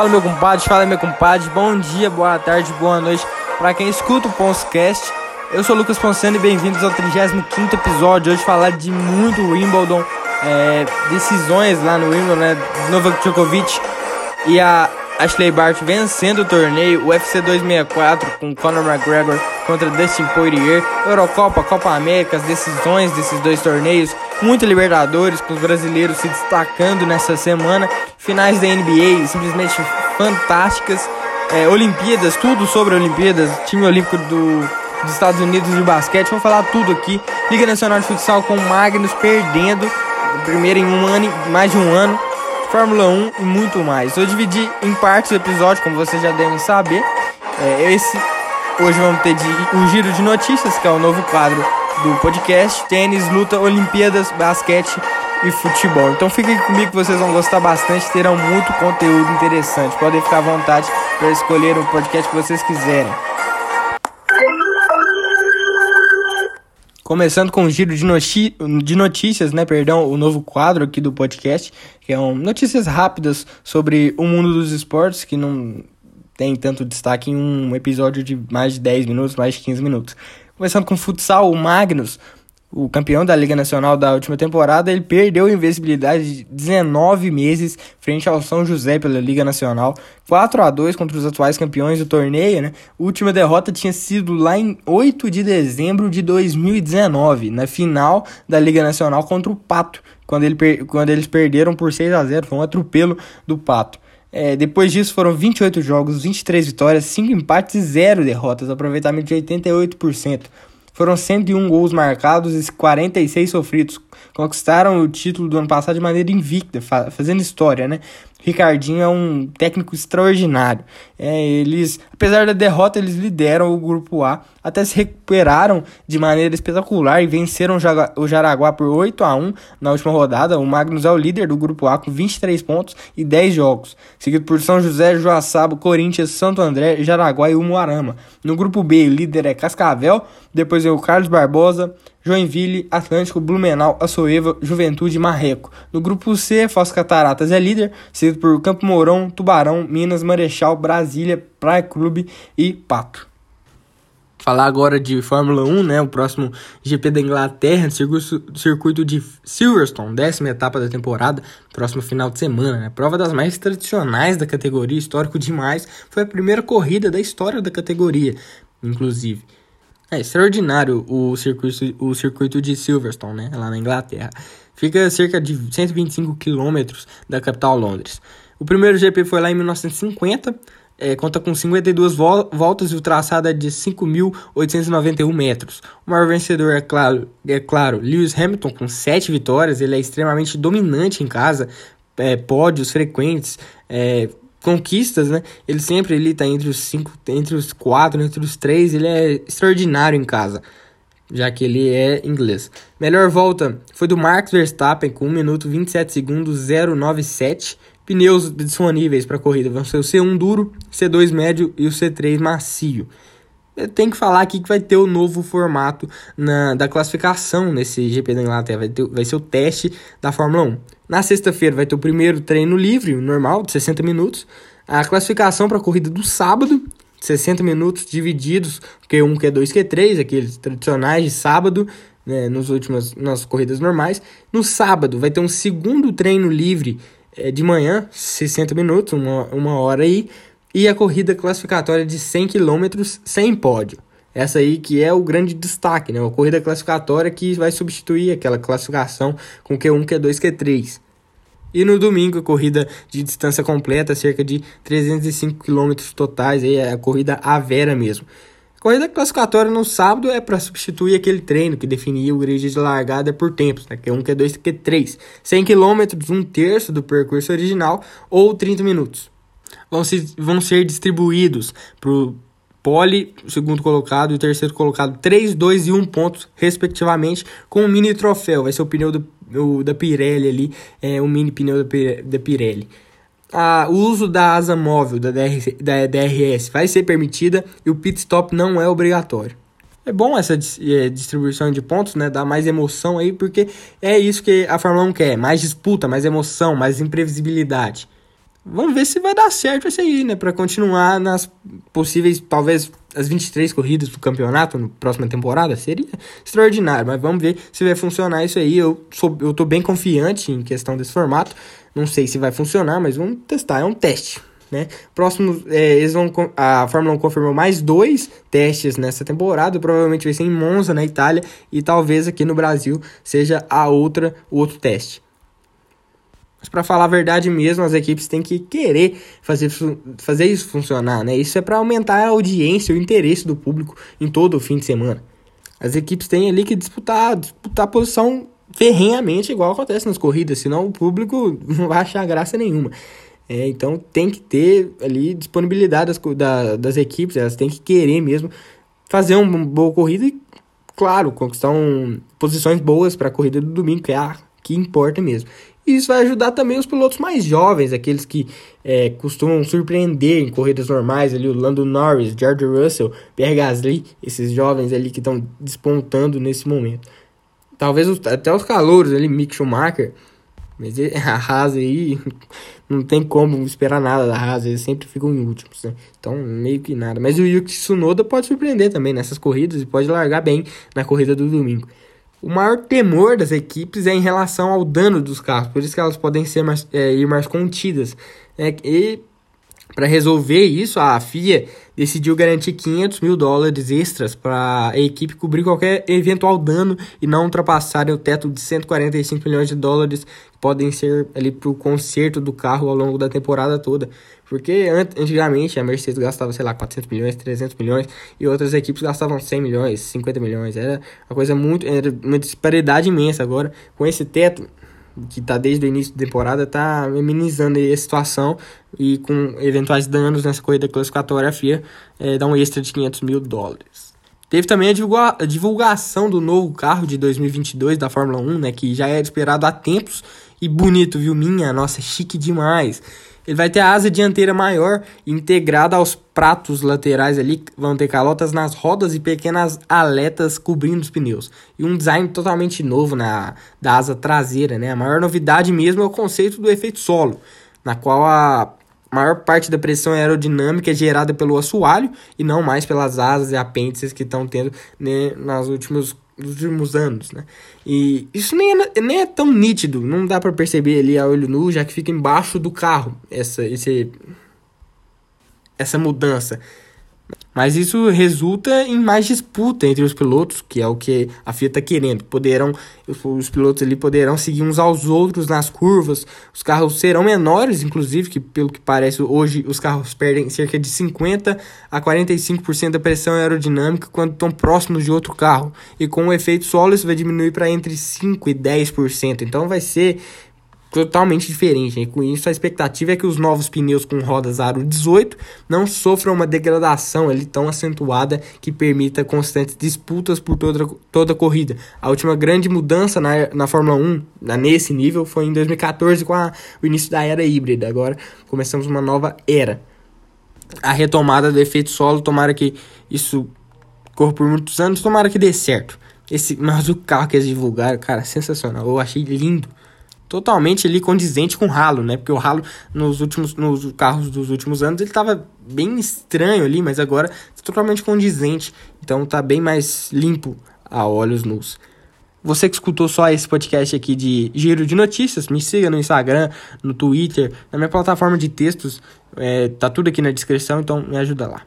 Fala meu compadre, fala meu compadre, bom dia, boa tarde, boa noite para quem escuta o Ponscast. Eu sou Lucas Ponceno e bem-vindos ao 35 episódio. Hoje falar de muito Wimbledon, é, decisões lá no Wimbledon, né? Novak Djokovic e a Ashley Bart vencendo o torneio, UFC 264 com Conor McGregor contra Dustin Poirier, Eurocopa, Copa América, as decisões desses dois torneios, muito Libertadores com os brasileiros se destacando nessa semana, finais da NBA simplesmente fantásticas, é, Olimpíadas, tudo sobre Olimpíadas, time olímpico do, dos Estados Unidos de basquete, vou falar tudo aqui, Liga Nacional de Futsal com Magnus perdendo, primeiro em um ano, mais de um ano, Fórmula 1 e muito mais. Eu dividi em partes o episódio, como vocês já devem saber. É, esse hoje vamos ter de, o giro de notícias, que é o novo quadro do podcast: tênis, luta, Olimpíadas, basquete e futebol. Então fiquem comigo que vocês vão gostar bastante, terão muito conteúdo interessante. Podem ficar à vontade para escolher o podcast que vocês quiserem. Começando com o giro de, de notícias, né? Perdão, o novo quadro aqui do podcast, que é um, notícias rápidas sobre o mundo dos esportes, que não tem tanto destaque em um episódio de mais de 10 minutos, mais de 15 minutos. Começando com futsal, o Magnus o campeão da Liga Nacional da última temporada, ele perdeu a invencibilidade de 19 meses frente ao São José pela Liga Nacional, 4 a 2 contra os atuais campeões do torneio, né? Última derrota tinha sido lá em 8 de dezembro de 2019, na final da Liga Nacional contra o Pato, quando, ele quando eles perderam por 6 a 0, foi um atropelo do Pato. É, depois disso foram 28 jogos, 23 vitórias, 5 empates e 0 derrotas, aproveitamento de 88%. Foram 101 gols marcados e 46 sofridos. Conquistaram o título do ano passado de maneira invicta, fazendo história, né? Ricardinho é um técnico extraordinário. É, eles, apesar da derrota, eles lideram o grupo A, até se recuperaram de maneira espetacular e venceram o Jaraguá por 8 a 1 na última rodada. O Magnus é o líder do grupo A com 23 pontos e 10 jogos, seguido por São José, Joaçaba, Corinthians, Santo André, Jaraguá e Umuarama. No grupo B, o líder é Cascavel, depois é o Carlos Barbosa, Joinville, Atlântico, Blumenau, Açoeva, Juventude e Marreco. No grupo C, Foz Cataratas é líder, seguido por Campo Mourão, Tubarão, Minas, Marechal, Brasília, Praia Clube e Pato. Falar agora de Fórmula 1, né? O próximo GP da Inglaterra, circuito de Silverstone, décima etapa da temporada, próximo final de semana, né? Prova das mais tradicionais da categoria, histórico demais. Foi a primeira corrida da história da categoria, inclusive. É extraordinário o circuito, o circuito de Silverstone, né, lá na Inglaterra. Fica a cerca de 125 quilômetros da capital Londres. O primeiro GP foi lá em 1950, é, conta com 52 vo voltas e o traçado é de 5.891 metros. O maior vencedor é claro, é claro Lewis Hamilton com 7 vitórias, ele é extremamente dominante em casa, é, pódios frequentes, é, conquistas, né? Ele sempre ele tá entre os cinco, entre os quatro, entre os três, ele é extraordinário em casa, já que ele é inglês. Melhor volta foi do Max Verstappen com 1 minuto 27 segundos 097. Pneus disponíveis para corrida vão ser o C1 duro, C2 médio e o C3 macio. Tem que falar aqui que vai ter o novo formato na, da classificação nesse GP da Inglaterra. Vai, ter, vai ser o teste da Fórmula 1. Na sexta-feira vai ter o primeiro treino livre, normal, de 60 minutos. A classificação para a corrida do sábado, 60 minutos divididos, Q1, Q2, Q3, aqueles tradicionais de sábado, né, nos últimas, nas corridas normais. No sábado vai ter um segundo treino livre é, de manhã, 60 minutos, uma, uma hora aí, e a corrida classificatória de 100 km sem pódio. Essa aí que é o grande destaque, né? A corrida classificatória que vai substituir aquela classificação com Q1, Q2, Q3. E no domingo, a corrida de distância completa, cerca de 305 km totais, aí é a corrida à vera mesmo. A corrida classificatória no sábado é para substituir aquele treino que definia o grid de largada por tempos, né? Q1, Q2, Q3. 100 km, um terço do percurso original ou 30 minutos. Vão, se, vão ser distribuídos para Pole, segundo colocado, e o terceiro colocado, 3, 2 e 1 pontos, respectivamente, com um mini troféu. Vai ser o pneu do, o, da Pirelli ali, é, um mini pneu da, da Pirelli. Ah, o uso da asa móvel da, DR, da DRS vai ser permitida e o pit stop não é obrigatório. É bom essa é, distribuição de pontos, né? Dá mais emoção aí, porque é isso que a Fórmula 1 quer: mais disputa, mais emoção, mais imprevisibilidade. Vamos ver se vai dar certo isso aí, né? Para continuar nas possíveis, talvez, as 23 corridas do campeonato na próxima temporada. Seria extraordinário, mas vamos ver se vai funcionar isso aí. Eu, sou, eu tô bem confiante em questão desse formato. Não sei se vai funcionar, mas vamos testar. É um teste. Né? Próximo, é, eles vão, a Fórmula 1 confirmou mais dois testes nessa temporada. Provavelmente vai ser em Monza, na Itália, e talvez aqui no Brasil seja a outra, o outro teste. Mas para falar a verdade mesmo, as equipes têm que querer fazer, fazer isso funcionar, né? Isso é para aumentar a audiência, o interesse do público em todo o fim de semana. As equipes têm ali que disputar, disputar posição ferrenhamente, igual acontece nas corridas, senão o público não vai achar graça nenhuma. É, então tem que ter ali disponibilidade das, da, das equipes, elas têm que querer mesmo fazer uma boa corrida e, claro, conquistar um, posições boas para a corrida do domingo, que é a que importa mesmo. E isso vai ajudar também os pilotos mais jovens, aqueles que é, costumam surpreender em corridas normais, ali o Lando Norris, George Russell, Pierre Gasly, esses jovens ali que estão despontando nesse momento. Talvez os, até os calouros ali, Mick Schumacher, mas a Haas aí não tem como esperar nada da Haas, eles sempre ficam em últimos, né? Então, meio que nada. Mas o Yuki Tsunoda pode surpreender também nessas corridas e pode largar bem na corrida do domingo. O maior temor das equipes é em relação ao dano dos carros, por isso que elas podem ser mais, é, ir mais contidas. Né? E para resolver isso, a FIA decidiu garantir 500 mil dólares extras para a equipe cobrir qualquer eventual dano e não ultrapassar o teto de 145 milhões de dólares que podem ser ali para o conserto do carro ao longo da temporada toda. Porque antigamente a Mercedes gastava, sei lá, 400 milhões, 300 milhões e outras equipes gastavam 100 milhões, 50 milhões. Era uma coisa muito. Era uma disparidade imensa. Agora, com esse teto, que tá desde o início da temporada, tá minimizando a situação e com eventuais danos nessa corrida classificatória, FIA é, dá um extra de 500 mil dólares. Teve também a divulgação do novo carro de 2022 da Fórmula 1, né, que já era esperado há tempos e bonito, viu? Minha, nossa, chique demais. Ele vai ter a asa dianteira maior, integrada aos pratos laterais ali, vão ter calotas nas rodas e pequenas aletas cobrindo os pneus. E um design totalmente novo na da asa traseira, né? A maior novidade mesmo é o conceito do efeito solo, na qual a maior parte da pressão aerodinâmica é gerada pelo assoalho e não mais pelas asas e apêndices que estão tendo né, nas últimos dos últimos anos, né? E isso nem é, nem é tão nítido, não dá para perceber ali a olho nu, já que fica embaixo do carro essa, esse, essa mudança. Mas isso resulta em mais disputa entre os pilotos, que é o que a FIA está querendo. Poderão, os pilotos ali poderão seguir uns aos outros nas curvas. Os carros serão menores, inclusive, que pelo que parece hoje os carros perdem cerca de 50 a 45% da pressão aerodinâmica quando estão próximos de outro carro. E com o efeito solo isso vai diminuir para entre 5 e 10%. Então vai ser totalmente diferente. E com isso, a expectativa é que os novos pneus com rodas aro 18 não sofram uma degradação ali tão acentuada que permita constantes disputas por toda, toda a corrida. A última grande mudança na, na Fórmula 1, na, nesse nível, foi em 2014 com a, o início da era híbrida. Agora começamos uma nova era. A retomada do efeito solo, tomara que isso corra por muitos anos, tomara que dê certo. Esse, mas o carro que eles divulgaram, cara, sensacional. Eu achei lindo totalmente ali condizente com o ralo, né? Porque o ralo nos últimos nos carros dos últimos anos ele estava bem estranho ali, mas agora é totalmente condizente, então tá bem mais limpo a olhos nus. Você que escutou só esse podcast aqui de giro de notícias, me siga no Instagram, no Twitter, na minha plataforma de textos, é, tá tudo aqui na descrição, então me ajuda lá.